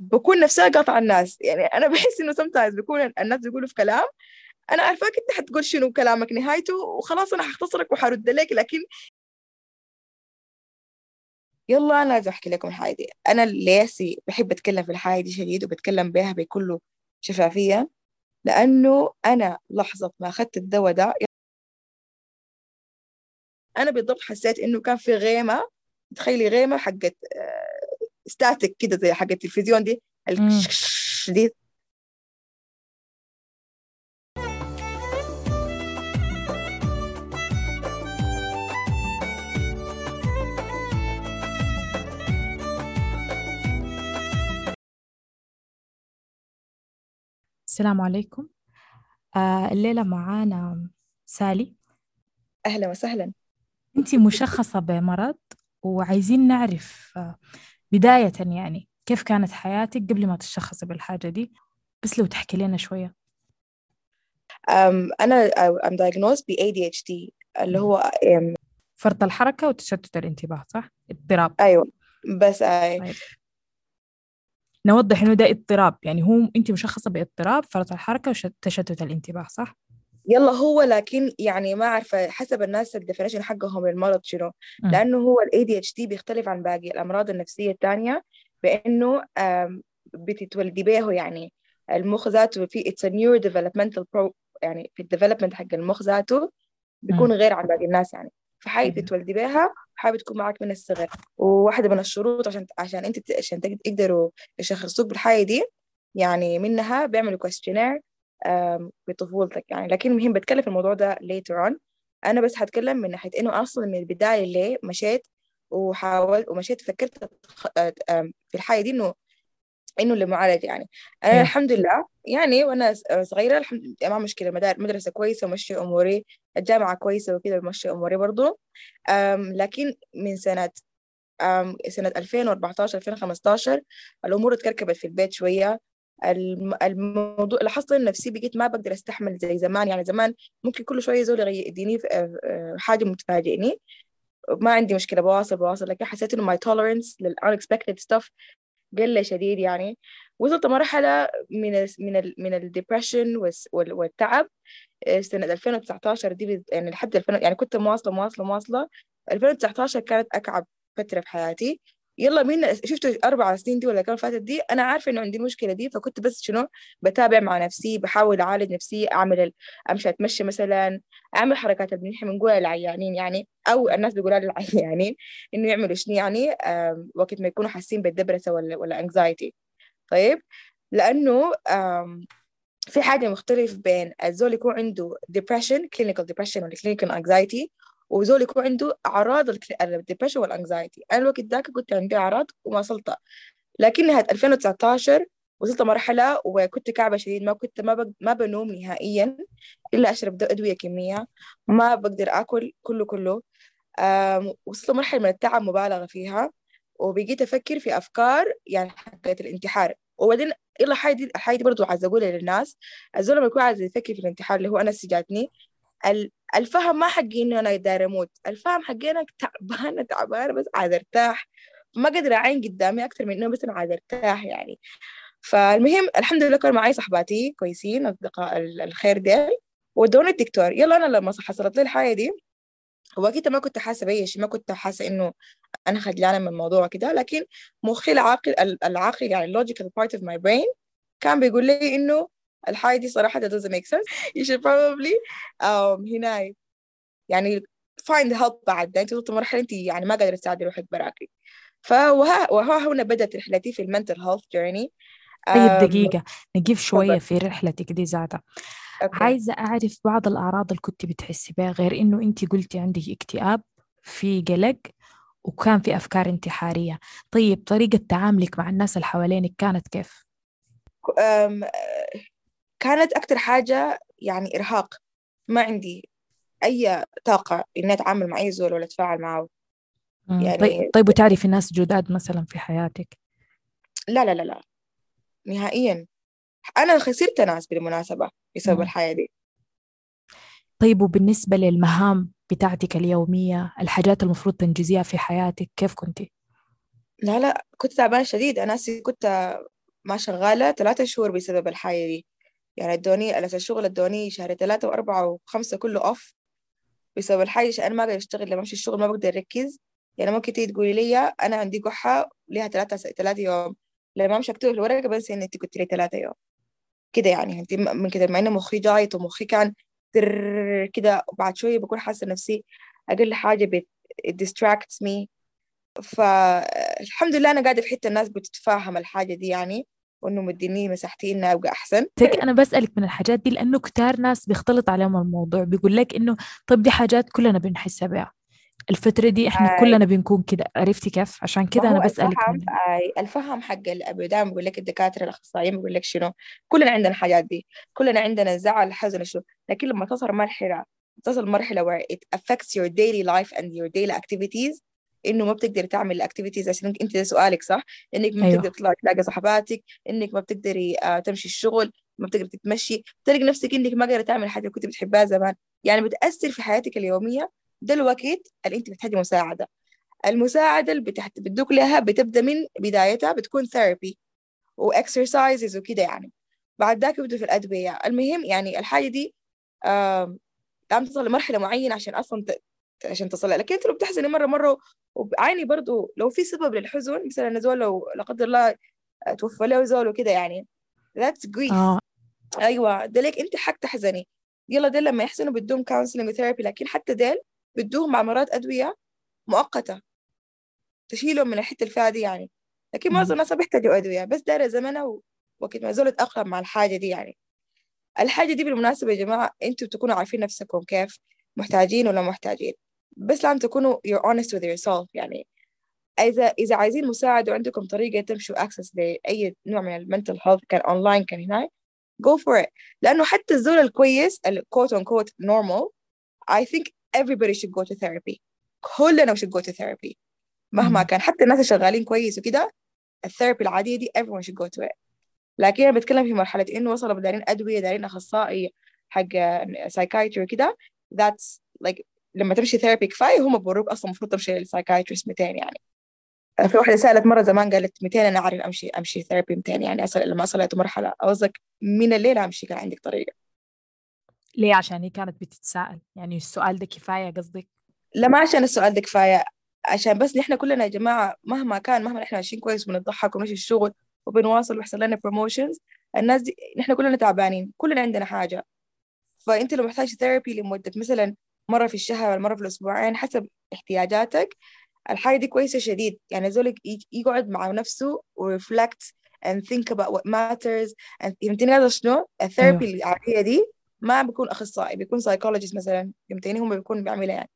بكون نفسها قاطعة الناس. يعني أنا بحس إنه sometimes بيكون الناس بيقولوا في كلام أنا عارفاك أنت حتقول شنو كلامك نهايته وخلاص أنا حختصرك وحرد لك لكن يلا أنا لازم أحكي لكم الحاجة دي أنا ليسي بحب أتكلم في الحاجة دي شديد وبتكلم بها بكل شفافية لأنه أنا لحظة ما أخذت الدواء ده أنا بالضبط حسيت إنه كان في غيمة. تخيلي غيمة حقت ستاتيك كده زي حق التلفزيون دي دي. السلام عليكم. آه الليلة معانا سالي. أهلا وسهلا. أنت مشخصة بمرض وعايزين نعرف آه بداية يعني كيف كانت حياتك قبل ما تشخصي بالحاجة دي بس لو تحكي لنا شوية um, أنا I'm diagnosed ب ADHD اللي هو um, فرط الحركة وتشتت الانتباه صح؟ اضطراب أيوة بس أي طيب. نوضح إنه ده اضطراب يعني هو أنت مشخصة باضطراب فرط الحركة وتشتت الانتباه صح؟ يلا هو لكن يعني ما عارفة حسب الناس ال definition حقهم للمرض شنو. لأنه هو ال ADHD بيختلف عن باقي الأمراض النفسية الثانية بأنه بتتولدي به يعني المخ ذاته في neuro developmental pro يعني في ال development حق المخ ذاته بيكون غير عن باقي الناس يعني. فحاجة تتولدي بها وحاجة تكون معك من الصغر. وواحدة من الشروط عشان عشان انت عشان تقدروا يشخصوك بالحاجة دي يعني منها بيعملوا كويستشنير بطفولتك يعني. لكن المهم بتكلم في الموضوع ده later on. أنا بس هتكلم من ناحية إنه أصلا من البداية اللي مشيت وحاولت ومشيت فكرت في الحاجة دي إنه إنه للمعالجة يعني. أنا الحمد لله يعني وأنا صغيرة الحمد لله ما مشكلة. مدرسة كويسة ومشي أموري الجامعة كويسة وكذا ومشي أموري برضو. لكن من سنة سنة 2014 2015 الأمور اتكركبت في البيت شوية. الموضوع لاحظت نفسي بقيت ما بقدر أستحمل زي زمان. يعني زمان ممكن كل شوية زول يديني حاجة متفاجئني. ما عندي مشكلة بواصل بواصل. لكن حسيت إنه my tolerance لل unexpected stuff قل شديد يعني. وصلت مرحلة من ال من ال من ال depression والتعب. سنة 2019 دي يعني لحد 2000 يعني كنت مواصلة مواصلة مواصلة. 2019 كانت أكعب فترة في حياتي. يلا مين شفتوا أربع سنين دي ولا كم فاتت دي؟ أنا عارفة إنه عندي المشكلة دي فكنت بس شنو؟ بتابع مع نفسي بحاول أعالج نفسي أعمل ال... أمشي أتمشى مثلا أعمل حركات اللي نحن بنقولها للعيانين يعني أو الناس بيقولها للعيانين إنه يعملوا شنو يعني؟ وقت ما يكونوا حاسين بالدبرسة ولا ولا انكزايتي طيب؟ لأنه في حاجة مختلف بين الزول يكون عنده depression clinical depression ولا clinical anxiety وزول يكون عنده أعراض ال depression وال anxiety أنا الوقت ذاك كنت عندي أعراض وما وصلت لكن نهاية 2019 وصلت مرحلة وكنت كعبة شديد ما كنت ما بق... ما بنوم نهائيا إلا أشرب أدوية كمية ما بقدر آكل كله كله. أم... وصلت مرحلة من التعب مبالغة فيها وبقيت أفكر في أفكار يعني حقت الانتحار. وبعدين يلا الحاجة دي الحاجة دي برضه عايزة أقولها للناس. الزول لما يكون عايز يفكر في الانتحار اللي هو أنا سجاتني الفهم ما حقي إنه أنا داير أموت. الفهم حقي أنا تعبانة تعبانة بس عايزه أرتاح. ما قادرة أعين قدامي أكثر من إنه بس أنا عايزة أرتاح يعني. فالمهم الحمد لله كان معي صحباتي كويسين أصدقاء الخير ديل. ودوني الدكتور. يلا أنا لما حصلت لي الحاجة دي أكيد ما كنت حاسة بأي شيء ما كنت حاسة إنه أنا خجلانة من الموضوع كده لكن مخي العاقل العاقل يعني logical part of my brain كان بيقول لي إنه الحاجة دي صراحة that doesn't make sense. You should probably um, هنا يعني find help بعد. انت وصلت مرحلة انت يعني ما قادرة تساعدي روحك براكي. فوها وها هنا بدأت رحلتي في المنتل هيلث جيرني طيب دقيقة. نقف شوية في رحلتك دي ذاتها عايزة أعرف بعض الأعراض اللي كنت بتحسي بها غير إنه أنت قلتي عندك اكتئاب في قلق وكان في أفكار انتحارية. طيب طريقة تعاملك مع الناس اللي حوالينك كانت كيف؟ كانت أكتر حاجة يعني إرهاق. ما عندي أي طاقة إني أتعامل مع أي زول ولا أتفاعل معه. يعني طيب, طيب وتعرفي ناس جداد مثلا في حياتك؟ لا لا لا لا. نهائيا. أنا خسرت ناس بالمناسبة بسبب الحياة دي. طيب وبالنسبة للمهام بتاعتك اليومية الحاجات المفروض تنجزيها في حياتك كيف كنتي؟ لا لا كنت تعبانة شديد. أنا كنت ما شغالة ثلاثة شهور بسبب الحاجة دي. يعني ادوني ألس الشغل ادوني شهر ثلاثة وأربعة وخمسة كله أوف بسبب الحاجة عشان أنا ما أقدر أشتغل لما أمشي الشغل ما بقدر أركز. يعني ممكن تيجي تقولي لي أنا عندي قحة ليها ثلاثة ثلاثة يوم. لما أمشي أكتب الورقة بنسى إن أنت قلت لي ثلاثة يوم. كده يعني أنت من كده مع إن مخي جايط ومخي كان كده وبعد شوية بكون حاسة نفسي أقل حاجة بت distracts me. فالحمد لله أنا قاعدة في حتة الناس بتتفاهم الحاجة دي يعني. وإنه مديني مساحتي إني أبقى أحسن. تك أنا بسألك من الحاجات دي لأنه كتار ناس بيختلط عليهم الموضوع بيقول لك إنه طب دي حاجات كلنا بنحسها بها. الفترة دي إحنا آي. كلنا بنكون كده عرفتي كيف؟ عشان كده أنا بسألك الفهم. الفهم حق دائما بقول لك الدكاترة الأخصائيين بقول لك شنو؟ كلنا عندنا الحاجات دي كلنا عندنا الزعل الحزن شنو؟ لكن لما تصل مرحلة تصل مرحلة where it affects your daily life and your daily activities إنه ما بتقدري تعمل الاكتيفيتيز عشان أنت ده سؤالك صح؟ إنك ما أيوه. بتقدري تطلعي تلاقي صحباتك إنك ما بتقدري uh, تمشي الشغل ما بتقدري تتمشي. تلاقي نفسك إنك ما قادرة تعمل حاجة كنت بتحبها زمان. يعني بتأثر في حياتك اليومية ده الوقت اللي أنت بتحتاجي مساعدة. المساعدة اللي بتحت... بتدوك لها بتبدأ من بدايتها بتكون therapy و exercises وكده يعني. بعد ذاك بيبدوا في الأدوية. المهم يعني الحاجة دي آه... لازم تصل لمرحلة معينة عشان أصلا. عشان تصل لكن انت لو بتحزني مرة مرة ويعني برضو لو في سبب للحزن مثلا زول لو لا قدر الله توفى له زول وكده يعني. That's grief. آه. أيوه ده ليك أنت حق تحزني. يلا ديل لما يحسنوا بدهم counseling و therapy لكن حتى ديل بدوهم مع مرات أدوية مؤقتة تشيلهم من الحتة الفيها دي يعني. لكن معظم الناس بيحتاجوا أدوية بس دايرة زمنها وقت ما زول اتاقلم مع الحاجة دي يعني. الحاجة دي بالمناسبة يا جماعة أنتوا تكونوا عارفين نفسكم كيف محتاجين ولا محتاجين. بس لازم تكونوا you're honest with yourself. يعني إذا إذا عايزين مساعدة وعندكم طريقة تمشوا access لأي نوع من ال mental health كان أونلاين كان هناك go for it. لأنه حتى الزول الكويس ال quote unquote normal I think everybody should go to therapy. كلنا should go to therapy. مهما كان حتى الناس اللي كويس وكده ال therapy العادية دي everyone should go to it. لكن أنا بتكلم في مرحلة إنه وصلوا دارين أدوية دارين أخصائي حق psychiatry وكده that's like لما تمشي therapy كفاية هم بوروك أصلا المفروض تمشي لل psychiatrist ذاتو يعني. في واحدة سألت مرة زمان قالت 200 أنا أعرف أمشي أمشي therapy ذاتو يعني أسأل لما وصلت مرحلة أوزك من الليلة أمشي كان عندك طريقة. ليه؟ عشان هي كانت بتتساءل. يعني السؤال ده كفاية قصدك؟ لا ما عشان السؤال ده كفاية. عشان بس نحن كلنا يا جماعة مهما كان مهما نحن ماشيين كويس وبنضحك ونمشي الشغل وبنواصل ويحصل لنا promotions الناس دي نحن كلنا تعبانين كلنا عندنا حاجة. فأنت لو محتاج therapy لمدة مثلا مرة في الشهر ولا مرة في الأسبوعين حسب احتياجاتك. الحاجة دي كويسة شديد يعني زول يقعد مع نفسه و reflect and think about what matters and يمتني هذا شنو؟ ال therapy أيوه. العادية دي ما بيكون أخصائي بيكون psychologist مثلا يمتني هم بيكون بيعملها يعني.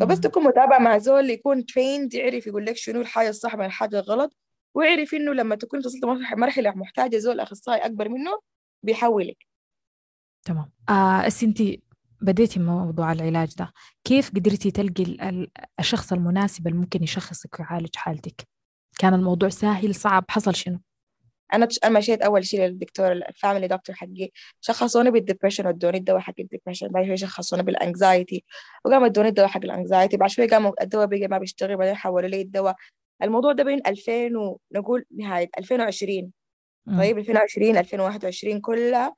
فبس تكون متابع مع زول يكون trained يعرف يقول لك شنو الحاجة الصح من الحاجة الغلط ويعرف إنه لما تكون وصلت مرحلة محتاجة زول أخصائي أكبر منه بيحولك. تمام. آه أنتي بديتي موضوع العلاج ده. كيف قدرتي تلقي الشخص المناسب اللي ممكن يشخصك ويعالج حالتك؟ كان الموضوع سهل صعب حصل شنو؟ أنا أنا مشيت أول شيء للدكتور ال family doctor حقي شخصوني بال depression ودوني الدواء حق ال depression بعد شوي شخصوني بال anxiety وقاموا ادوني الدواء حق ال anxiety بعد شوي قاموا الدواء بقى ما بيشتغل بعدين حولوا لي الدواء. الموضوع ده بين 2000 ونقول نهاية 2020 طيب 2020 2021 كلها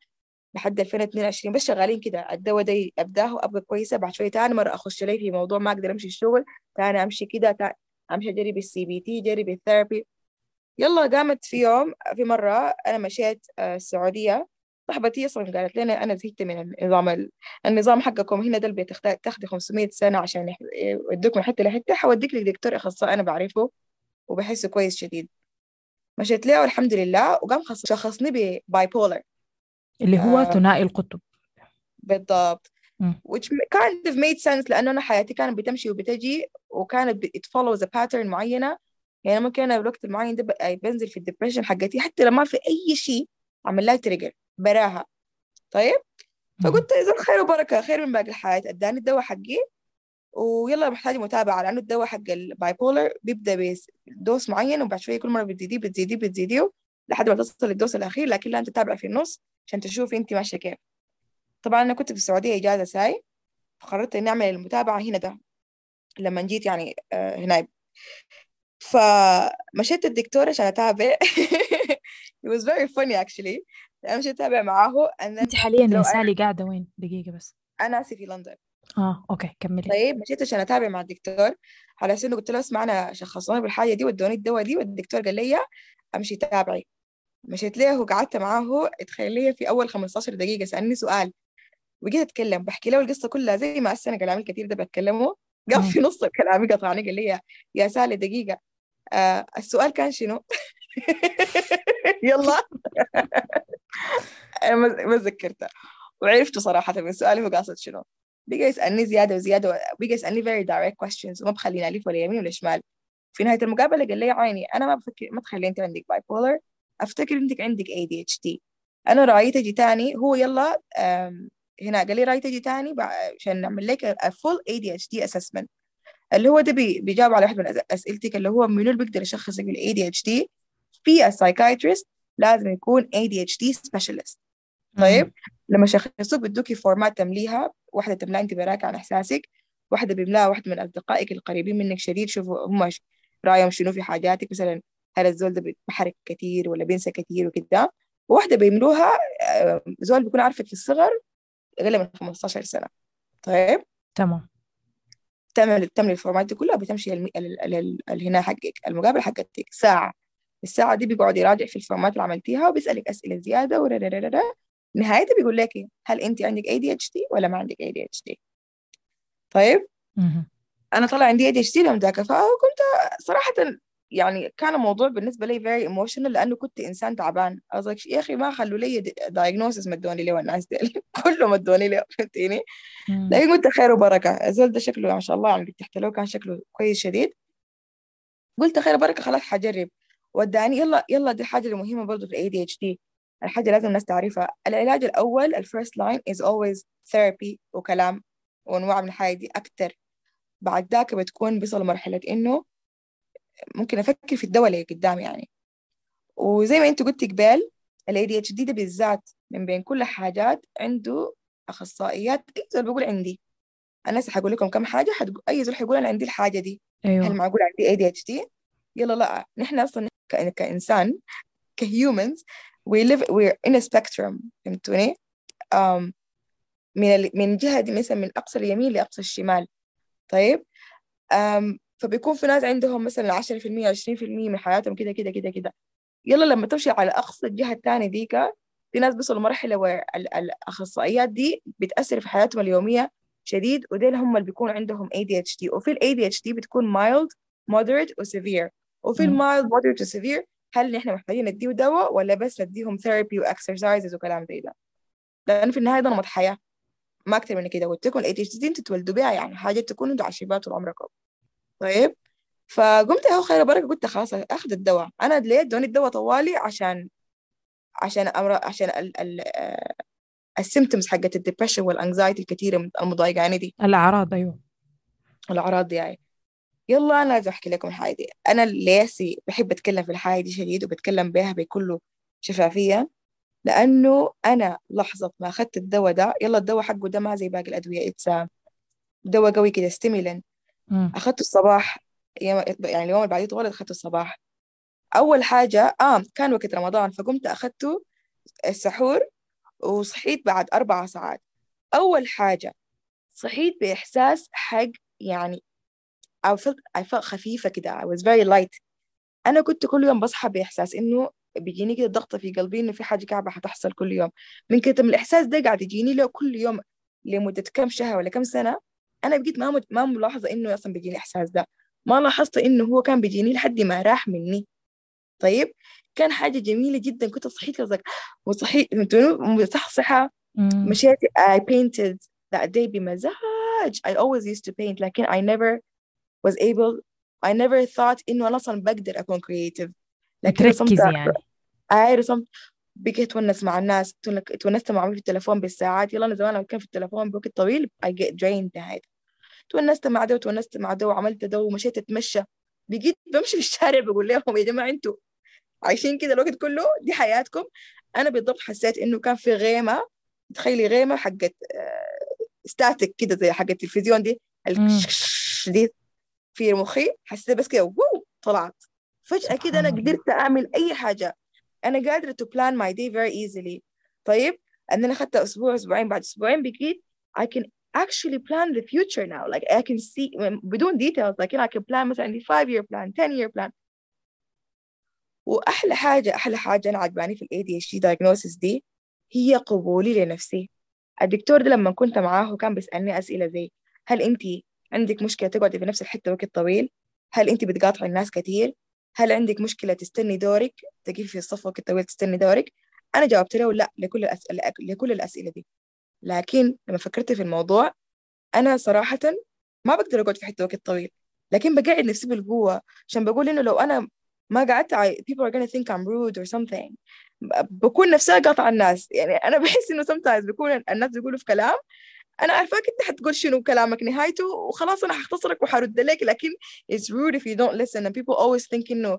لحد 2022 بس شغالين كده. الدواء ده أبداه وأبقى كويسة. بعد شوية تاني مرة أخش لي في موضوع ما أقدر أمشي الشغل. تاني أمشي كده. أمشي اجرب ال CBT جرب ال therapy يلا قامت في يوم في مرة أنا مشيت آه، السعودية. صاحبتي أصلا قالت لنا أنا زهقت من النظام النظام حقكم. هنا ده البيت تاخدي 500 سنة عشان يودوك من حتة لحتة. حوديك لدكتور أخصائي أنا بعرفه وبحسه كويس شديد. مشيت له والحمد لله. وقام شخصني ب bipolar اللي هو آه ثنائي القطب. بالضبط. which kind of made sense لأنه أنا حياتي كانت بتمشي وبتجي وكانت it follows a pattern معينة. يعني ممكن أنا الوقت المعين ده بنزل في ال depression حقتي حتى لما في أي شيء أعمل لها trigger براها. طيب؟ فقلت إذا خير وبركة خير من باقي الحياة. أداني الدواء حقي ويلا محتاج متابعة لأنه الدواء حق ال bipolar بيبدأ ب dose معين وبعد شوية كل مرة بتزيديه بتزيديه بتزيديه. لحد ما تصل لل dose الأخير لكن لازم تتابع في النص عشان تشوفي أنت ماشية كيف. طبعا أنا كنت في السعودية إجازة ساي فقررت إني أعمل المتابعة هنا ده لما جيت يعني آه، هنا فمشيت الدكتور عشان أتابع. It was very funny actually. أنا مشيت أتابع معاه أنت حاليا يا سالي قاعدة وين؟ دقيقة بس. أنا في لندن. آه أوكي كملي. طيب مشيت عشان أتابع مع الدكتور. على أساس إنه قلت له اسمع أنا شخصوني بالحاجة دي ودوني الدواء دي والدكتور قال لي أمشي تابعي. مشيت له وقعدت معاه تخيل لي في أول 15 دقيقة سألني سؤال. وجيت أتكلم بحكي له القصة كلها زي ما السنة كلام الكثير ده بتكلمه. قام في نص الكلام قطعني قال لي يا سالي دقيقة. آه السؤال كان شنو؟ يلا. أنا ما ذكرته. وعرفته صراحة من سؤالي هو قاصد شنو. بقى يسألني زيادة وزيادة بقى يسألني very direct questions وما بخليني ألف ولا يمين ولا شمال. في نهاية المقابلة قال لي عيني أنا ما بفكر ما تخلي أنت عندك bipolar أفتكر إنك عندك ADHD أنا رأيك تجي تاني هو يلا هنا قال لي رأيك تجي تاني عشان نعمل لك full ADHD assessment. اللي هو ده بيجاوب على واحد من أسئلتك اللي هو منو اللي بيقدر يشخصك بال ADHD في ال psychiatrist لازم يكون ADHD specialist طيب لما شخصوك بدوكي form ات تمليها واحدة تملاها أنت براك عن إحساسك واحدة بيملأها واحد من أصدقائك القريبين منك شديد شوفوا هم رأيهم شنو في حاجاتك مثلا هل الزول ده بيحرك كثير ولا بينسى كثير وكده. وواحدة بيملوها آه، زول بيكون عارفك في الصغر أقل من 15 سنة. طيب؟ تمام. تعمل تعمل ال form ات دي كلها بتمشي هنا حقك المقابله حقتك. ساعة. الساعة دي بيقعد يراجع في ال form ات اللي عملتيها وبيسألك أسئلة زيادة وررررر نهايتها بيقول لك هل أنت عندك ADHD ولا ما عندك ADHD طيب؟ أنا طلع عندي ADHD يوم ذاك فكنت صراحة يعني كان الموضوع بالنسبة لي very emotional لأنه كنت إنسان تعبان. قصدك يا أخي ما خلوا لي دايجنوسس مدوني لي والناس دي كلهم مدوني لي فهمتيني؟ لكن قلت خير وبركة. الزول ده شكله ما شاء الله يعني تحت له كان شكله كويس شديد. قلت خير وبركة خلاص حجرب. وداني يلا يلا دي الحاجة المهمة برضه في ال ADHD الحاجة لازم الناس تعرفها. العلاج الأول ال first line is always therapy وكلام وانواع من الحاجة دي أكثر بعد ذاك بتكون بيصل مرحلة إنه ممكن أفكر في الدواء اللي قدامي يعني. وزي ما أنت ال ADHD ده بالذات من بين كل حاجات عنده أخصائيات. أي زول بيقول عندي أنا هسه حقول لكم كم حاجة حتقول أي زول حيقول أنا عندي الحاجة دي. أيوة. هل معقول عندي ADHD يلا لا نحن أصلا كإنسان كهيومنز we live we're in a spectrum فهمتوني؟ um, من من جهة دي مثلا من أقصى اليمين لأقصى الشمال. طيب؟ um, فبيكون في ناس عندهم مثلا 10% 20% من حياتهم كده كده كده كده. يلا لما تمشي على أقصى الجهة الثانية ديك في ناس بيصلوا مرحلة وhere الأخصائيات دي بتأثر في حياتهم اليومية شديد وديل هم اللي بيكون عندهم ADHD وفي ال ADHD بتكون mild moderate و severe. وفي ال mild moderate و severe هل نحن محتاجين نديه دواء ولا بس نديهم therapy و exercises وكلام زي ده؟ لأن في النهاية ده نمط حياة. ما أكتر من كده. قلت لكم ال ADHD أنتوا تولدوا بيها يعني حاجة تكون أنتوا عايشين بيها طول عمركم. طيب؟ فقمت اهو خير بركه قلت خلاص آخذ الدواء. أنا ليه ادوني الدواء طوالي عشان عشان أمر... عشان ال... ال... ال symptoms حقت ال depression وال anxiety الكثيرة المضايقاني يعني دي. الأعراض أيوه. الأعراض دي يعني يلا أنا لازم أحكي لكم الحاجة دي. أنا هسي بحب أتكلم في الحاجة دي شديد وبتكلم بها بكل شفافية لأنه أنا لحظة ما أخذت الدواء ده يلا الدواء حقه ده ما زي باقي الأدوية it's دواء قوي كده stimulant اخذته الصباح يعني اليوم اللي بعديه طوال اخذته الصباح. أول حاجة آه كان وقت رمضان فقمت اخذته السحور وصحيت بعد أربع ساعات. أول حاجة صحيت بإحساس حق يعني I felt, I felt خفيفة كده I was very light. أنا كنت كل يوم بصحى بإحساس إنه بيجيني كده ضغطة في قلبي إنه في حاجة كعبة حتحصل كل يوم. من كتر من الإحساس ده قاعد يجيني له كل يوم لمدة كم شهر ولا كم سنة أنا بقيت ما ما ملاحظة إنه أصلا بيجيني الإحساس ده. ما لاحظت إنه هو كان بيجيني لحد ما راح مني. طيب كان حاجة جميلة جدا. كنت صحيت كذا وصحيت مصحصحة مشيت I painted that day بمزاج. I always used to paint. لكن I never was able I never thought إنه أنا أصلا بقدر أكون creative. لكن ركزي يعني. أي رسمت. بقيت أتونس مع الناس. تونست مع في التليفون بالساعات. يلا أنا زمان كان في التليفون بوقت طويل I get drained. تونست مع ده وتونست مع ده وعملت ده ومشيت أتمشى بقيت بمشي في الشارع بقول لهم يا جماعة أنتوا عايشين كده الوقت كله؟ دي حياتكم. أنا بالضبط حسيت إنه كان في غيمة. تخيلي غيمة حقت ستاتيك كده زي حق التلفزيون دي دي في مخي. حسيت بس كده وو طلعت. فجأة كده أنا قدرت أعمل أي حاجة. أنا قادرة to plan my day very easily. طيب أن أنا أخذت أسبوع أسبوعين بعد أسبوعين بقيت I can actually plan the future now like I can see بدون details like you know, I can plan مثلا عندي 5 year plan 10 year plan وأحلى حاجة أحلى حاجة أنا عجباني في ال ADHD diagnosis دي هي قبولي لنفسي الدكتور ده لما كنت معاه كان بيسألني أسئلة زي هل أنت عندك مشكلة تقعدي في نفس الحتة وقت طويل؟ هل أنت بتقاطعي الناس كثير؟ هل عندك مشكلة تستني دورك؟ تقفي في الصف وقت طويل تستني دورك؟ أنا جاوبت له لا لكل الأسئلة لكل الأسئلة دي لكن لما فكرت في الموضوع أنا صراحة ما بقدر أقعد في حتة وقت طويل. لكن بقعد نفسي بالقوة عشان بقول إنه لو أنا ما قعدت people are gonna think I'm rude or something. بكون نفسها قاطعة الناس. يعني أنا بحس إنه sometimes بيكون الناس بيقولوا في كلام أنا عارفاك أنت حتقول شنو كلامك نهايته وخلاص أنا حختصرك وحرد لك لكن it's rude if you don't listen. And people always think إنه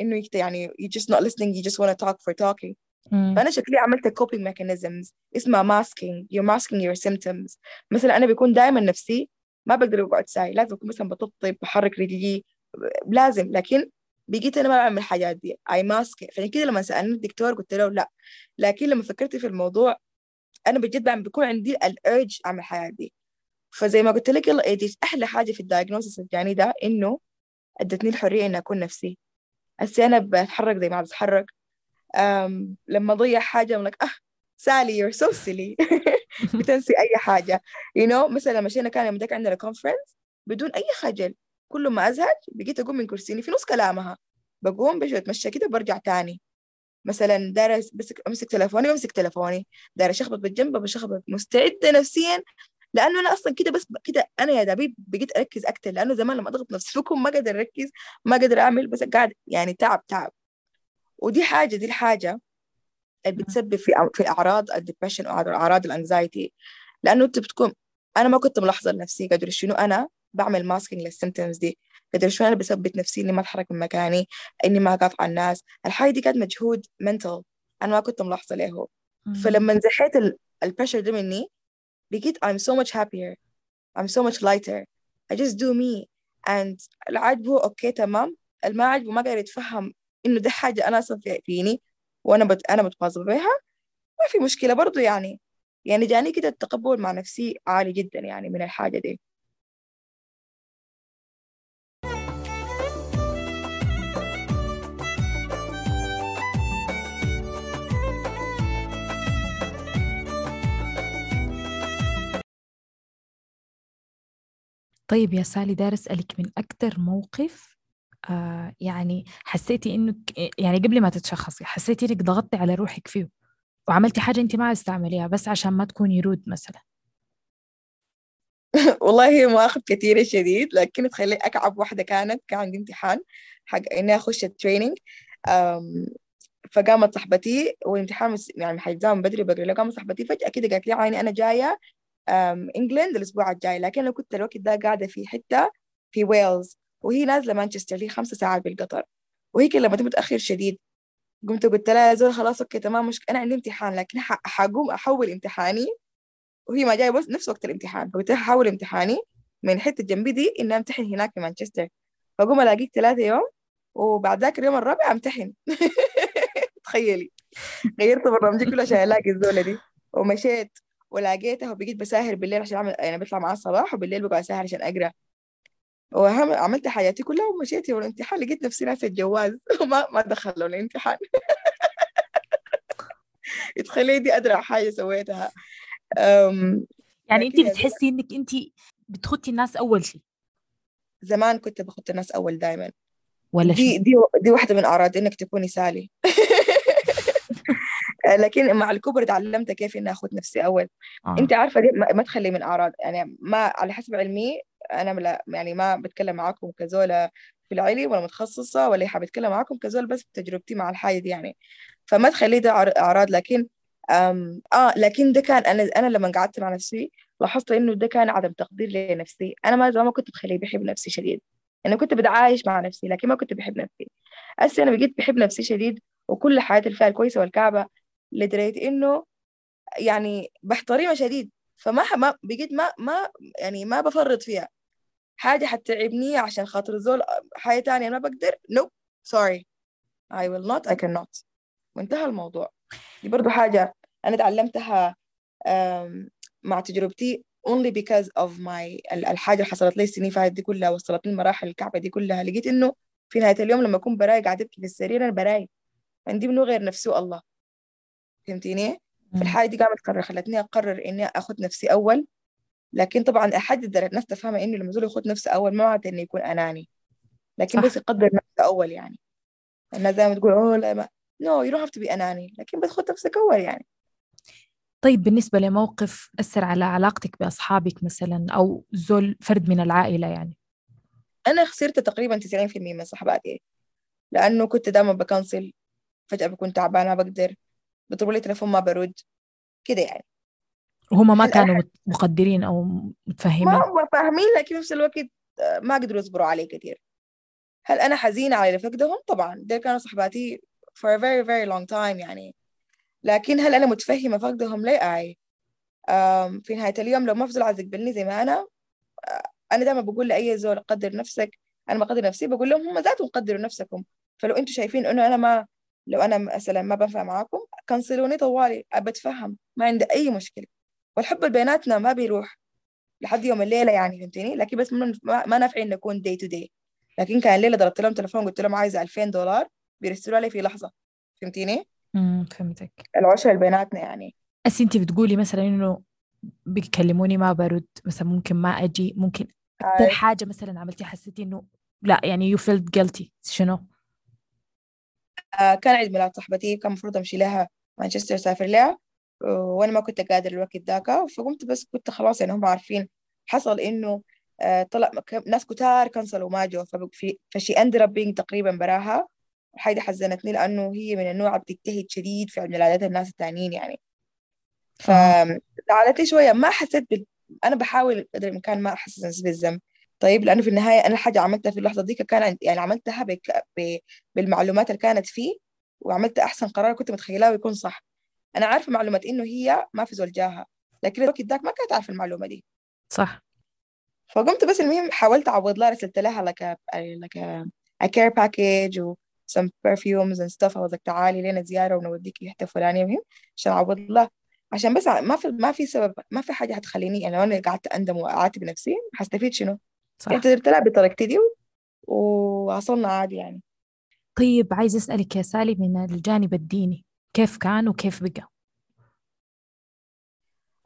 إنه يعني you just not listening. You just want to talk for talking. فأنا شكلي عملت coping mechanisms. اسمها masking. You're masking your symptoms. مثلا أنا بيكون دائما نفسي ما بقدر أقعد ساي. لازم أكون مثلا بطبطب بحرك رجلي. لازم. لكن بقيت أنا ما بعمل الحاجات دي. I mask فعشان كده لما سألني الدكتور قلت له لا. لكن لما فكرت في الموضوع أنا بجد بعمل بيكون عندي ال urge أعمل الحاجات دي. فزي ما قلت لك يلا ايدي أحلى حاجة في ال diagnosis الجاني ده إنه أدتني الحرية إني أكون نفسي. هسي أنا بتحرك زي ما بتحرك. لما اضيع حاجة لك آه سالي you're so silly بتنسي أي حاجة. you you know مثلا مشينا كان يوم عندنا conference بدون أي خجل. كل ما أزهج بقيت أقوم من كرسيني في نص كلامها. بقوم بجي أتمشى كده برجع تاني. مثلا دايرة أمسك تلفوني بمسك تلفوني. دايرة أشخبط بالجنب بشخبط مستعدة نفسيا. لأنه أنا أصلا كده بس كده أنا يا دبيب بقيت أركز أكتر. لأنه زمان لما أضغط نفسي بكون ما قادر أركز ما قادر أعمل بس قاعد يعني تعب تعب. ودي حاجة دي الحاجة اللي بتسبب في في أعراض ال depression وأعراض ال anxiety لأنه أنت بتكون أنا ما كنت ملاحظة لنفسي قدر شنو أنا بعمل masking لل symptoms دي. قدر شوي أنا بثبت نفسي إني ما أتحرك من مكاني إني ما أقاطع الناس. الحاجة دي كانت مجهود mental. أنا ما كنت ملاحظة له. فلما نزحيت ال pressure ده مني بقيت I'm so much happier. I'm so much lighter. I just do me. And العاجبه أوكي تمام. الما عاجبه ما قادر يتفهم إنه ده حاجة أنا أصلا فيني وأنا بت... أنا متواظبة بها ما في مشكلة برضو يعني يعني جاني كده التقبل مع نفسي عالي جدا يعني من الحاجة دي. طيب يا سالي دار أسألك من أكثر موقف آه يعني حسيتي إنك يعني قبل ما تتشخصي حسيتي إنك ضغطتي على روحك فيه وعملتي حاجة أنت ما عايزة تعمليها بس عشان ما تكوني rude مثلا. والله هي مواقف كثيرة شديد لكن تخلي أكعب واحدة كانت كان عندي امتحان حق إني أخش ال training فقامت صاحبتي والامتحان يعني حيتزام من بدري بقري قامت صاحبتي فجأة كده قالت لي عيني أنا جاية England الأسبوع الجاي. لكن أنا كنت الوقت ده قاعدة في حتة في ويلز وهي نازلة مانشستر هي خمسة ساعات بالقطر. وهي لما متاخر شديد. قمت قلت لها يا زول خلاص okay تمام مش أنا عندي امتحان لكن حقوم أحول امتحاني. وهي ما جاية بس نفس وقت الامتحان. فقلت لها حول امتحاني. من الحته جنبي دي إني أمتحن هناك في مانشستر. فقوم ألاقيك ثلاثة يوم وبعد ذاك اليوم الرابع أمتحن. تخيلي. غيرت برنامجي كله عشان ألاقي الزولة دي. ومشيت ولقيتها وبقيت بساهر بالليل عشان اعمل يعني بطلع معاه الصباح وبالليل بقعد أساهر عشان أقرأ. وعملت حياتي كلها ومشيت يوم الامتحان لقيت نفسي ناسي الجواز. وما ما دخلوا الامتحان تخيلي دي أدرى حاجة سويتها. يعني أنت بتحسي إنك أنت بتخطي الناس أول شيء؟ زمان كنت بخط الناس أول دائما ولا دي دي دي واحدة من أعراض إنك تكوني سالي. لكن مع الكبر تعلمت كيف إني أخذ نفسي أول. آه. انت عارفة دي ما تخلي من أعراض. يعني ما على حسب علمي أنا يعني ما بتكلم معاكم كزوله في العلم ولا متخصصة ولا حابة أتكلم معاكم كزول بس بتجربتي مع الحاجة دي يعني. فما تخلي ده أعراض. لكن أم آه لكن ده كان أنا أنا لما قعدت مع نفسي لاحظت إنه ده كان عدم تقدير لنفسي. أنا ما ما كنت بخليه بحب نفسي شديد. أنا كنت بتعايش مع نفسي لكن ما كنت بحب نفسي. هسه أنا بقيت بحب نفسي شديد وكل حياتي الفيها الكويسة والكعبة لدرجة إنه يعني بحترمها شديد فما ما بقيت ما ما يعني ما بفرط فيها. حاجة حتعبني عشان خاطر زول حاجة تانية ما بقدر؟ nope. Sorry. I will not. I cannot. وانتهى الموضوع. دي برضو حاجة أنا تعلمتها مع تجربتي only because of my الحاجة اللي حصلت لي السنين فاتت دي كلها وصلتني المراحل الكعبة دي كلها. لقيت إنه في نهاية اليوم لما أكون براي قاعدة في السرير أنا براي عندي منو غير نفسي والله فهمتيني؟ في الحاجة دي قامت قرر خلتني أقرر إني أخذ نفسي أول لكن طبعا أحدد الناس تفهمها إنه لما زول يخذ نفسه أول ما معناته إنه يكون أناني لكن صح. بس يقدر نفسه أول يعني. الناس دائما تقول أوه لا ما no you don't to أناني لكن بس خذ نفسك أول يعني. طيب بالنسبة لموقف أثر على علاقتك بأصحابك مثلا أو زول فرد من العائلة يعني؟ أنا خسرت تقريبا 90% من صحباتي لأنه كنت دائما بكنسل فجأة بكون تعبانة بقدر. بيطلبوا لي تليفون ما برد. كده يعني. وهم ما كانوا مقدرين أو متفهمين؟ ما فاهمين لكن في نفس الوقت آه، ما قدروا يصبروا علي كثير هل أنا حزينة على اللي فقدهم؟ طبعا. دول كانوا صحباتي for a very very long time يعني. لكن هل أنا متفهمة فقدهم؟ ليه؟ أي. في نهاية اليوم لو ما في زول عايز يقبلني زي ما أنا آه، أنا دائما بقول لأي زول قدر نفسك أنا بقدر نفسي بقول لهم هم ذاتهم قدروا نفسكم. فلو أنتم شايفين إنه أنا ما لو أنا مثلا ما بنفع معاكم كنسلوني طوالي بتفهم ما عندي أي مشكلة. والحب بيناتنا ما بيروح لحد يوم الليلة يعني فهمتني؟ لكن بس ما نافعين نكون دي تو دي لكن كان الليلة ضربت لهم تليفون قلت لهم عايزة 2000 دولار بيرسلوا لي في لحظة فهمتيني؟ امم فهمتك. العشرة اللي بيناتنا يعني. بس أنت بتقولي مثلا إنه بيكلموني ما برد مثلا ممكن ما أجي ممكن أكثر حاجة مثلا عملتي حسيتي إنه لا يعني you felt guilty شنو؟ آه كان عيد ميلاد صاحبتي كان المفروض أمشي لها مانشستر سافر لها وأنا ما كنت قادر الوقت ذاك فقمت بس كنت خلاص يعني هم عارفين حصل إنه آه طلع ناس كتار كنسلوا ما جو ف she ended up تقريبا براها. حاجة حزنتني لأنه هي من النوع بتجتهد شديد في عيد الناس التانيين يعني. فزعلتني شوية ما حسيت بال... أنا بحاول قدر الإمكان ما أحسس نفسي بالذنب. طيب لأنه في النهاية أنا الحاجة عملتها في اللحظة دي كان يعني عملتها بك... ب... بالمعلومات اللي كانت فيه وعملت أحسن قرار كنت متخيلاه ويكون صح. أنا عارفة معلومات إنه هي ما في زول جاها لكن الوقت ذاك ما كانت عارفة المعلومة دي. صح. فقمت بس المهم حاولت أعوض لها رسلت لها a, a care package و some perfumes and stuff. I was like تعالي لنا زيارة ونوديكي حتة فلانية. مهم عشان أعوض لها. عشان بس ما في ما في سبب ما في حاجة حتخليني يعني لو أنا قعدت أندم وأعاتب نفسي حستفيد شنو؟ صح. اعتذرت لها بطريقتي دي ووصلنا عادي يعني. طيب عايز أسألك يا سالي من الجانب الديني كيف كان وكيف بقى؟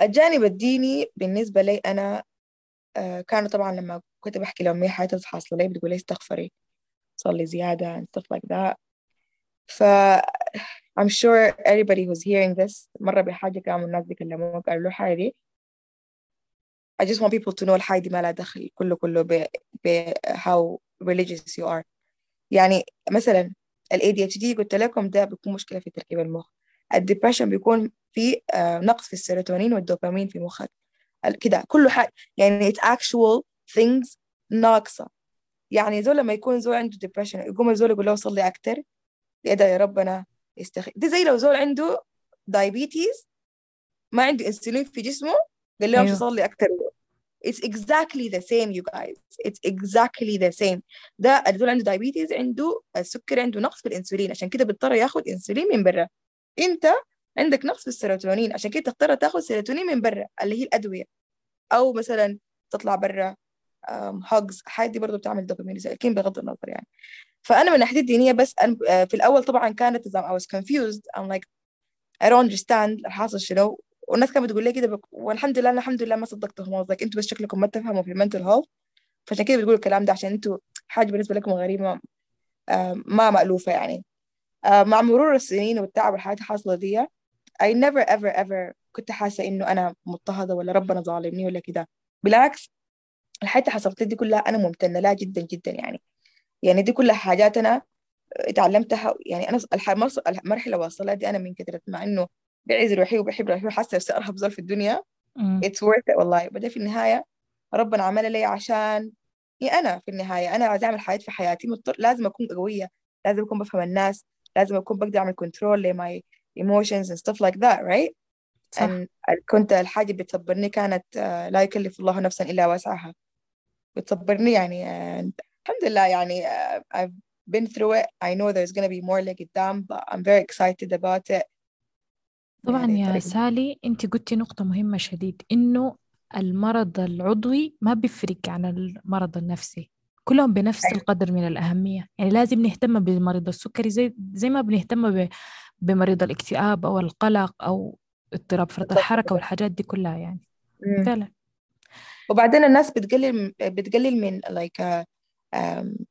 الجانب الديني بالنسبة لي أنا آه كانوا طبعا لما كنت بحكي لأمي حاجة حاصلة لي؟ بتقول لي استغفري صلي زيادة and stuff like that ف I'm sure everybody who's hearing this مرة بحاجة كانوا الناس بيكلموك قالوا له حاجة دي؟ I just want people to know الحاجة دي ما لها دخل كله كله ب, ب how religious you are. يعني مثلا ال ADHD قلت لكم ده بيكون مشكلة في تركيب المخ. ال depression بيكون في نقص في السيروتونين والدوبامين في مخك. كده كله حاجة. يعني it's actual things ناقصة. يعني زول لما يكون زول عنده depression يقوم الزول يقول له صلي أكتر. يدعي يا ربنا يستخي دي زي لو زول عنده diabetes ما عنده انسولين في جسمه قال له أيوه. صلي أكتر. It's exactly the same you guys. It's exactly the same. ده الزول عنده diabetes عنده السكر عنده نقص في الانسولين. عشان كده بيضطر ياخد انسولين من برا انت عندك نقص في السيروتونين. عشان كده تضطر تاخد سيروتونين من برا اللي هي الأدوية. أو مثلا تطلع برا hugs حاجة دي برضه بتعمل دوبامين لكن بغض النظر يعني. فأنا من الناحية الدينية بس آه، في الأول طبعا كانت I was confused. I'm like I don't understand. الحاصل شنو؟ والناس كانت بتقول لي كده بك... والحمد لله أنا الحمد لله ما صدقتهم like أنتوا بس شكلكم ما تفهموا في mental health. فعشان كده بتقولوا الكلام ده عشان أنتوا حاجة بالنسبة لكم غريبة ما مألوفة يعني. مع مرور السنين والتعب والحاجات الحاصلة دي I never ever ever كنت حاسة إنه أنا مضطهدة ولا ربنا ظالمني ولا كده. بالعكس الحاجات اللي حصلت دي كلها أنا ممتنة لها جدا جدا يعني. يعني دي كلها حاجات أنا اتعلمتها يعني أنا المرحلة واصلة دي أنا من كثرة مع إنه بعز روحي وبحب روحي وحاسة نفسي أرهب زول في الدنيا worth it والله. بدأ في النهاية ربنا عملها لي عشان هي أنا في النهاية؟ أنا عايزة أعمل حياة في حياتي مضطر لازم أكون قوية لازم أكون بفهم الناس لازم أكون بقدر أعمل كنترول لماي emotions and stuff like that right صح. كنت الحاجة بتصبرني كانت لا يكلف الله نفسا إلا وسعها. بتصبرني يعني الحمد لله يعني uh, I've been through it. I know there's gonna be more لقدام but I'm very excited about it. طبعا يعني يا سالي انت قلتي نقطة مهمة شديد إنه المرض العضوي ما بيفرق عن المرض النفسي كلهم بنفس أيوة. القدر من الأهمية. يعني لازم نهتم بمريض السكري زي زي ما بنهتم بمريض الاكتئاب أو القلق أو اضطراب فرط الحركة والحاجات دي كلها يعني. فعلا. وبعدين الناس بتقلل بتقلل من like um,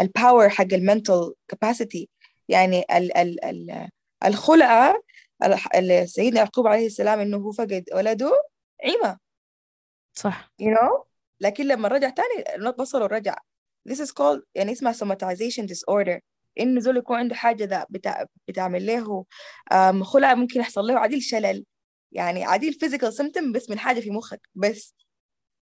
ال power حق ال mental capacity يعني ال ال ال الخلقة سيدنا يعقوب عليه السلام إنه هو فقد ولده عمى. صح. You know? لكن لما رجع تاني بصره رجع this is called يعني اسمها somatization disorder. انه زول يكون عنده حاجة ذا بتاع بتعمل له خلع ممكن يحصل له عديل شلل. يعني عديل physical symptom بس من حاجة في مخك بس.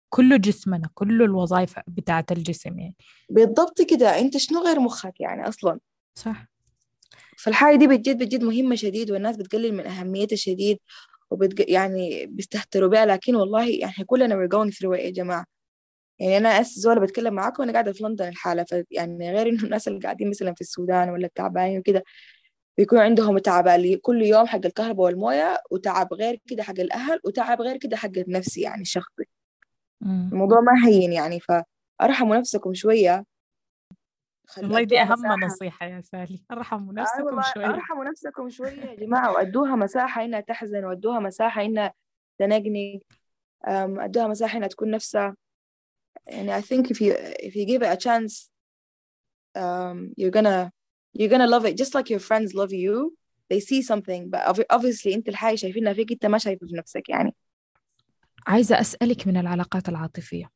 كله جسمنا كله الوظائف بتاعة الجسم يعني. بالضبط كده. أنت شنو غير مخك يعني أصلا؟ صح. فالحاجة دي بجد بجد مهمة شديد والناس بتقلل من اهميتها شديد وبتج... يعني بيستهتروا بها لكن والله يعني كلنا we're going through it يا جماعة. يعني أنا اس زول بتكلم معاكم وأنا قاعدة في لندن الحالة. فيعني غير إنه الناس اللي قاعدين مثلا في السودان ولا التعبانين وكده بيكون عندهم تعب كل يوم حق الكهرباء والموية وتعب غير كده حق الأهل وتعب غير كده حق النفسي يعني الشخصي. الموضوع ما هين يعني. فأرحموا نفسكم شوية. والله دي أهم مساحة. نصيحة يا سالي ارحموا نفسكم آه شوية. ارحموا نفسكم شوية يا جماعة وادوها مساحة انها تحزن وادوها مساحة انها تنقنق ادوها مساحة انها تكون نفسها. يعني I think if you if you give it a chance um, you're gonna you're gonna love it. Just like your friends love you they see something. But obviously انت الحاجة شايفينها فيك انت ما شايفه في نفسك يعني. عايزة أسألك من العلاقات العاطفية.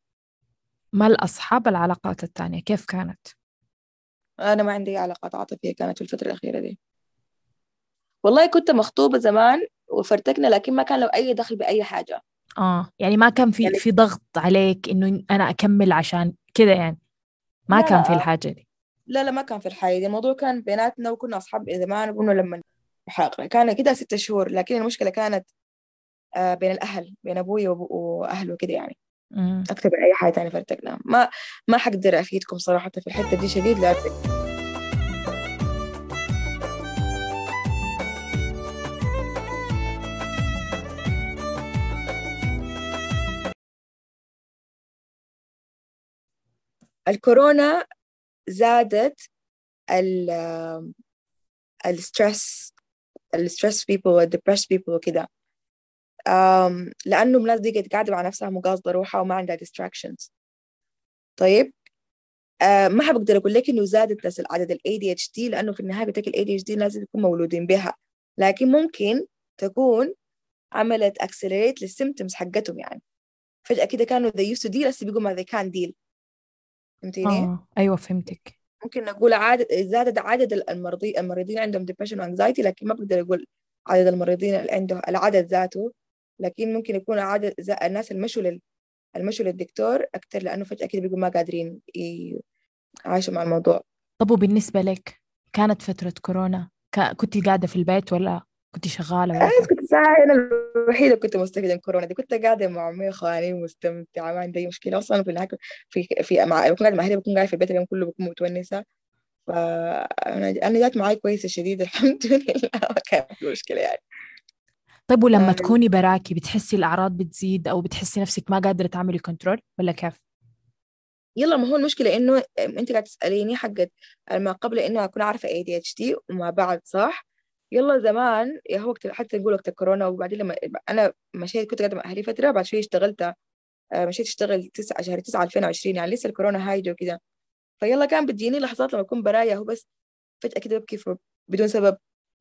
ما الأصحاب العلاقات الثانية؟ كيف كانت؟ أنا ما عندي علاقات عاطفية كانت في الفترة الأخيرة دي. والله كنت مخطوبة زمان وفرتكنا لكن ما كان له أي دخل بأي حاجة. آه يعني ما كان في يعني في ضغط عليك إنه أنا أكمل عشان كذا يعني؟ ما كان في الحاجة دي؟ لا لا ما كان في الحاجة دي. الموضوع كان بيناتنا وكنا أصحاب زمان وقلنا لما كان كده ست شهور لكن المشكلة كانت آه بين الأهل بين أبوي وأهله كده يعني. أكثر من أي حاجة ثانية فرتقنا ما ما حقدر أفيدكم صراحة في الحتة دي شديد لكن الكورونا زادت ال ال stressed ال stressed people وال depressed people وكده. لأنه الناس دي قاعدة مع نفسها مقاصدة روحها وما عندها distractions طيب آه ما حبقدر أقول لك إنه زادت نسل عدد ال ADHD لأنه في النهاية بتاع ال ADHD لازم يكون مولودين بها لكن ممكن تكون عملت accelerate لل symptoms حقتهم يعني فجأة كده كانوا they used to deal هسه بيقولوا ما they can't deal فهمتيني؟ آه. أيوة فهمتك ممكن نقول عدد زادت عدد المرضي المريضين عندهم depression وانكزايتي لكن ما بقدر أقول عدد المريضين اللي عنده العدد ذاته لكن ممكن يكون عدد الناس المشوا لل المشوا للدكتور أكثر لأنه فجأة كده بيقولوا ما قادرين يعيشوا مع الموضوع. طب وبالنسبة لك كانت فترة كورونا كنت قاعدة في البيت ولا كنت شغالة ولا كنت؟ ساعة أنا الوحيدة كنت مستفيدة من كورونا دي. كنت قاعدة مع أمي وخواني ومستمتعة ما عندي أي مشكلة. أصلا في. في في مع بكون قاعدة مع أهلي بكون قاعدة في البيت اليوم كله بكون متونسة. فأنا أنا جات معي كويسة شديدة الحمد لله ما كان في مشكلة يعني. طيب ولما تكوني براكي بتحسي الأعراض بتزيد أو بتحسي نفسك ما قادرة تعملي كنترول ولا كيف؟ يلا ما هو المشكلة إنه أنت قاعدة تسأليني حقت ما قبل إنه أكون عارفة ADHD وما بعد صح؟ يلا زمان يا هو حتى نقول وقت الكورونا وبعدين لما أنا مشيت كنت قاعدة مع أهلي فترة بعد شوية اشتغلت آه، مشيت اشتغل 9 شهر 9 2020 يعني لسه الكورونا هايجة وكده فيلا كان بتجيني لحظات لما أكون برايا هو بس فجأة كده ببكي بدون سبب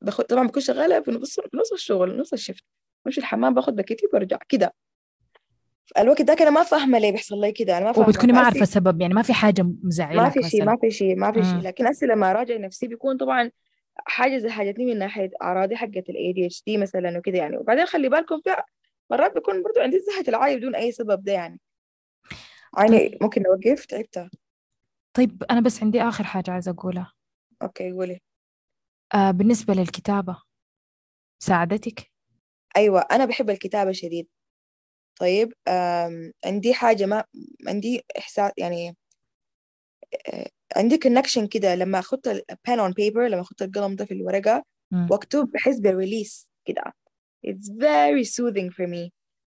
باخد طبعا بكون شغالة في نص نص الشغل نص ال shift. بمشي الحمام باخد بكيتي وبرجع كده. الوقت ده أنا ما فاهمة ليه بيحصل لي كده أنا ما فاهمة. وبتكوني ما عارفة سبب يعني ما في حاجة مزعلة ما في شيء ما في شيء ما في شيء. لكن هسه لما أراجع نفسي بيكون طبعا حاجة زي حاجتني من ناحية اعراضي حقت ال ADHD مثلا وكده يعني. وبعدين خلي بالكم في مرات بيكون برضو عندي زهق العاي بدون أي سبب ده يعني. عيني طيب. ممكن نوقف تعبت طيب أنا بس عندي آخر حاجة عايزة أقولها. okay قولي. آه بالنسبة للكتابة ساعدتك؟ أيوه أنا بحب الكتابة شديد. طيب عندي حاجة ما عندي إحساس يعني آه، عندي connection كده. لما أخط pen on paper لما أخط القلم ده في الورقة واكتب بحس بالريليس كده. It's very soothing for me.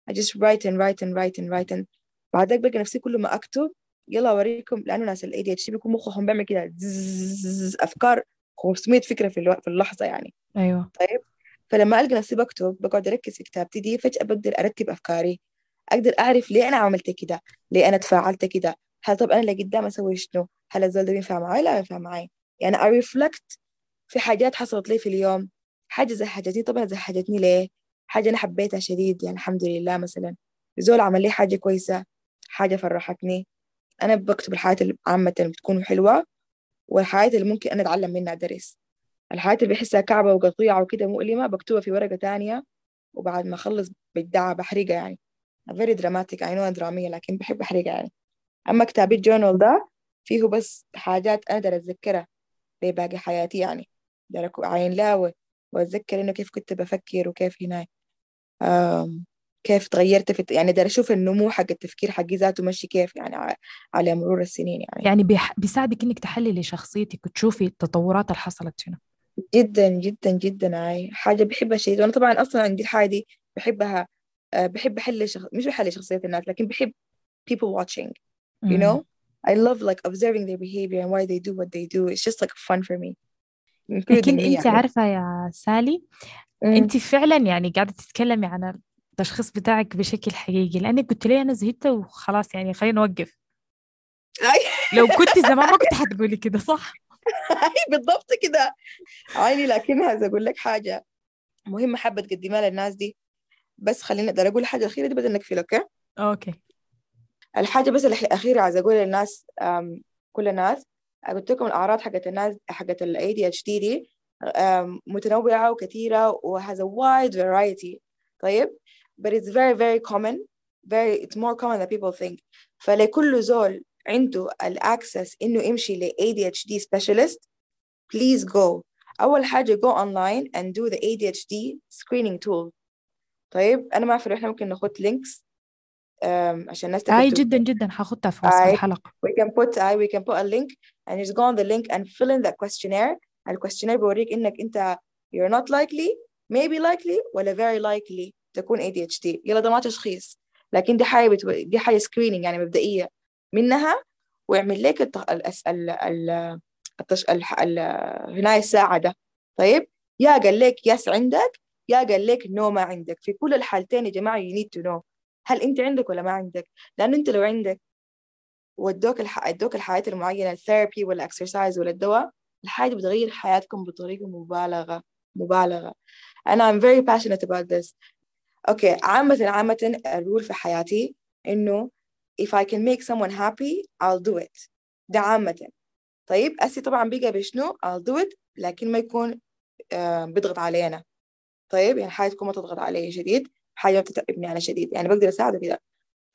I just write and write and write and write and بعدك بلقى نفسي كل ما أكتب يلا أوريكم لأنه ناس ال ADHD بيكون مخهم بيعمل كده. أفكار 500 فكرة في في اللحظة يعني. أيوه. طيب فلما ألقى نفسي بكتب بقعد أركز في كتابتي دي فجأة بقدر أرتب أفكاري. أقدر أعرف ليه أنا عملت كده؟ ليه أنا تفاعلت كده؟ هل طب أنا اللي قدام أسوي شنو؟ هل الزول ده بينفع معي لا ينفع معي يعني أرفلكت في حاجات حصلت لي في اليوم. حاجة زهجتني طبعا زهجتني ليه؟ حاجة أنا حبيتها شديد يعني الحمد لله مثلا. زول عمل لي حاجة كويسة حاجة فرحتني. أنا بكتب الحاجات اللي عامة بتكون حلوة. والحاجات اللي ممكن أنا أتعلم منها درس. الحاجات اللي بحسها كعبة وقطيعة وكده مؤلمة بكتبها في ورقة تانية وبعد ما أخلص بدعها بحرقها يعني. Very dramatic I know درامية لكن بحب أحرقها يعني. أما كتاب الجورنال ده فيه بس حاجات أنا أقدر أتذكرها لباقي حياتي يعني. أقدر أعين لها وأتذكر إنه كيف كنت بفكر وكيف هنا كيف تغيرت في يعني أقدر أشوف النمو حق التفكير حقي ذاته ماشي كيف يعني على مرور السنين يعني. يعني بيح... بيساعدك إنك تحللي شخصيتك وتشوفي التطورات اللي حصلت هنا جدا جدا جدا هاي حاجة بحبها شديد وأنا طبعا أصلا عندي الحاجة دي بحبها آه، بحب أحل شخ... مش بحل شخصية الناس لكن بحب people watching you know I love like observing their behavior and why they do what they do. It's just like fun for me. لكن أنت يعني. عارفة يا سالي. أنت فعلا يعني قاعدة تتكلمي عن التشخيص بتاعك بشكل حقيقي لانك قلت لي أنا زهقت وخلاص يعني خلينا نوقف. لو كنت زمان ما كنت حتقولي كده صح؟ بالضبط كده. عيني لكن عايزة أقول لك حاجة مهمة حابة تقدمها للناس دي. بس خليني أقدر أقول الحاجة الأخيرة دي بدل نقفل okay؟ okay. الحاجة بس الأخيرة عايزة أقول للناس كل الناس قلت لكم الأعراض حقت الناس حقت ال ADHD دي متنوعة وكثيرة و has a wide variety. طيب؟ but it's very very common very it's more common than people think فلكل زول عنده الأكسس إنه يمشي ل ADHD specialist please go أول حاجة go online and do the ADHD screening tool طيب أنا ما أعرف إحنا ممكن نحط links عشان الناس اي جدا جدا حاخدها في وصف الحلقة we can put I we can put a link and just go on the link and fill in that questionnaire الكويستشنير بوريك إنك أنت you're not likely maybe likely ولا very likely تكون ADHD يلا ده ما تشخيص لكن دي حاجة بتو... دي حاجة screening يعني مبدئية. منها ويعمل لك الت... ال... ال... ال... التش... ال... ال... هنا الساعة ده. طيب؟ يا قال لك yes عندك يا قال لك no ما عندك. في كل الحالتين يا جماعة you need to know. هل أنت عندك ولا ما عندك؟ لأنه أنت لو عندك ودوك الح... ادوك الحياة المعينة ال therapy ولا exercise ولا الدواء الحاجة بتغير حياتكم بطريقة مبالغة مبالغة. أنا I'm very passionate about this. okay عامة عامة ال rule في حياتي إنه if I can make someone happy I'll do it. ده عامة. طيب أسي طبعا بقى بشنو؟ I'll do it لكن ما يكون آه بيضغط علينا. طيب يعني حاجة تكون ما تضغط علي شديد حاجة بتتعبني أنا شديد يعني بقدر أساعده كده.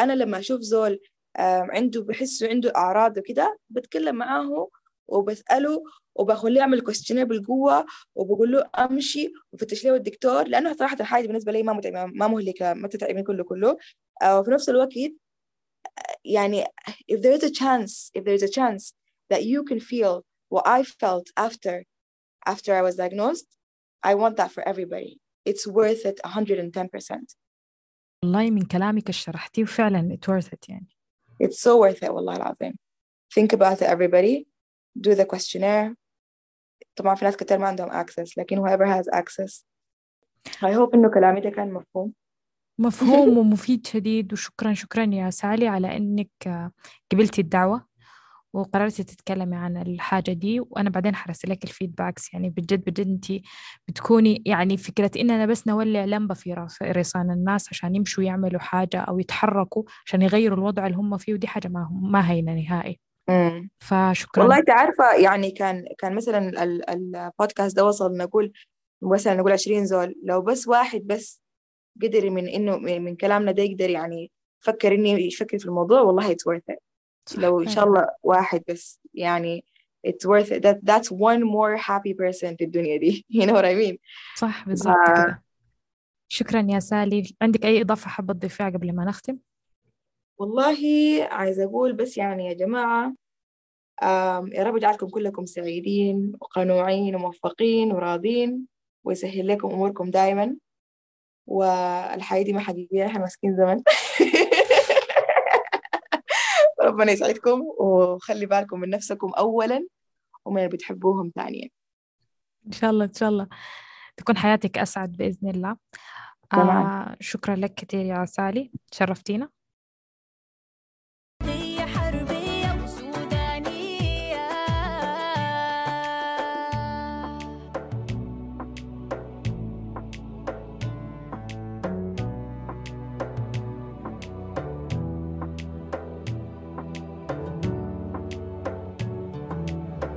أنا لما أشوف زول عنده بحسه عنده أعراض وكده بتكلم معاه وبسأله وبخليه يعمل questionnaire بالقوة وبقول له أمشي وفتش له الدكتور لأنه صراحة الحاجة بالنسبة لي ما متعبة ما مهلكة ما تتعبني كله كله. آه، وفي نفس الوقت يعني if there is a chance if there is a chance that you can feel what I felt after after I was diagnosed I want that for everybody. It's worth it 110% والله من كلامك شرحتيه وفعلا it worth it يعني. It's so worth it والله العظيم. Think about it everybody. Do the questionnaire. طبعا في ناس كتير ما عندهم access لكن whoever has access. I hope إنه كلامي ده كان مفهوم. مفهوم ومفيد شديد وشكرا شكرا يا سالي على إنك قبلتي الدعوة وقررتي تتكلمي عن الحاجة دي. وأنا بعدين حرسل لك الفيدباكس يعني بجد بجد أنت بتكوني يعني فكرة إننا بس نولع لمبة في رصان الناس عشان يمشوا يعملوا حاجة أو يتحركوا عشان يغيروا الوضع اللي هم فيه ودي حاجة ما, ما هينة نهائي. مم. فشكرا. والله انت عارفة يعني كان كان مثلا البودكاست ده وصل نقول مثلا نقول 20 زول. لو بس واحد بس قدر من إنه من كلامنا ده يقدر يعني فكر اني يفكر في الموضوع والله it's worth it. لو إن شاء الله واحد بس يعني it's worth it. That that's one more happy person في الدنيا دي. You know what I mean? صح بالضبط كده. شكرا يا سالي. عندك أي إضافة حابة تضيفيها قبل ما نختم؟ والله عايزة أقول بس يعني يا جماعة يا رب يجعلكم كلكم سعيدين وقنوعين وموفقين وراضين ويسهل لكم أموركم دائما والحياة دي ما حقيقية إحنا ماسكين زمن. ربنا يسعدكم وخلي بالكم من نفسكم أولا ومن اللي بتحبوهم ثانيا. إن شاء الله إن شاء الله. تكون حياتك أسعد بإذن الله. آه شكرا لك كثير يا سالي شرفتينا.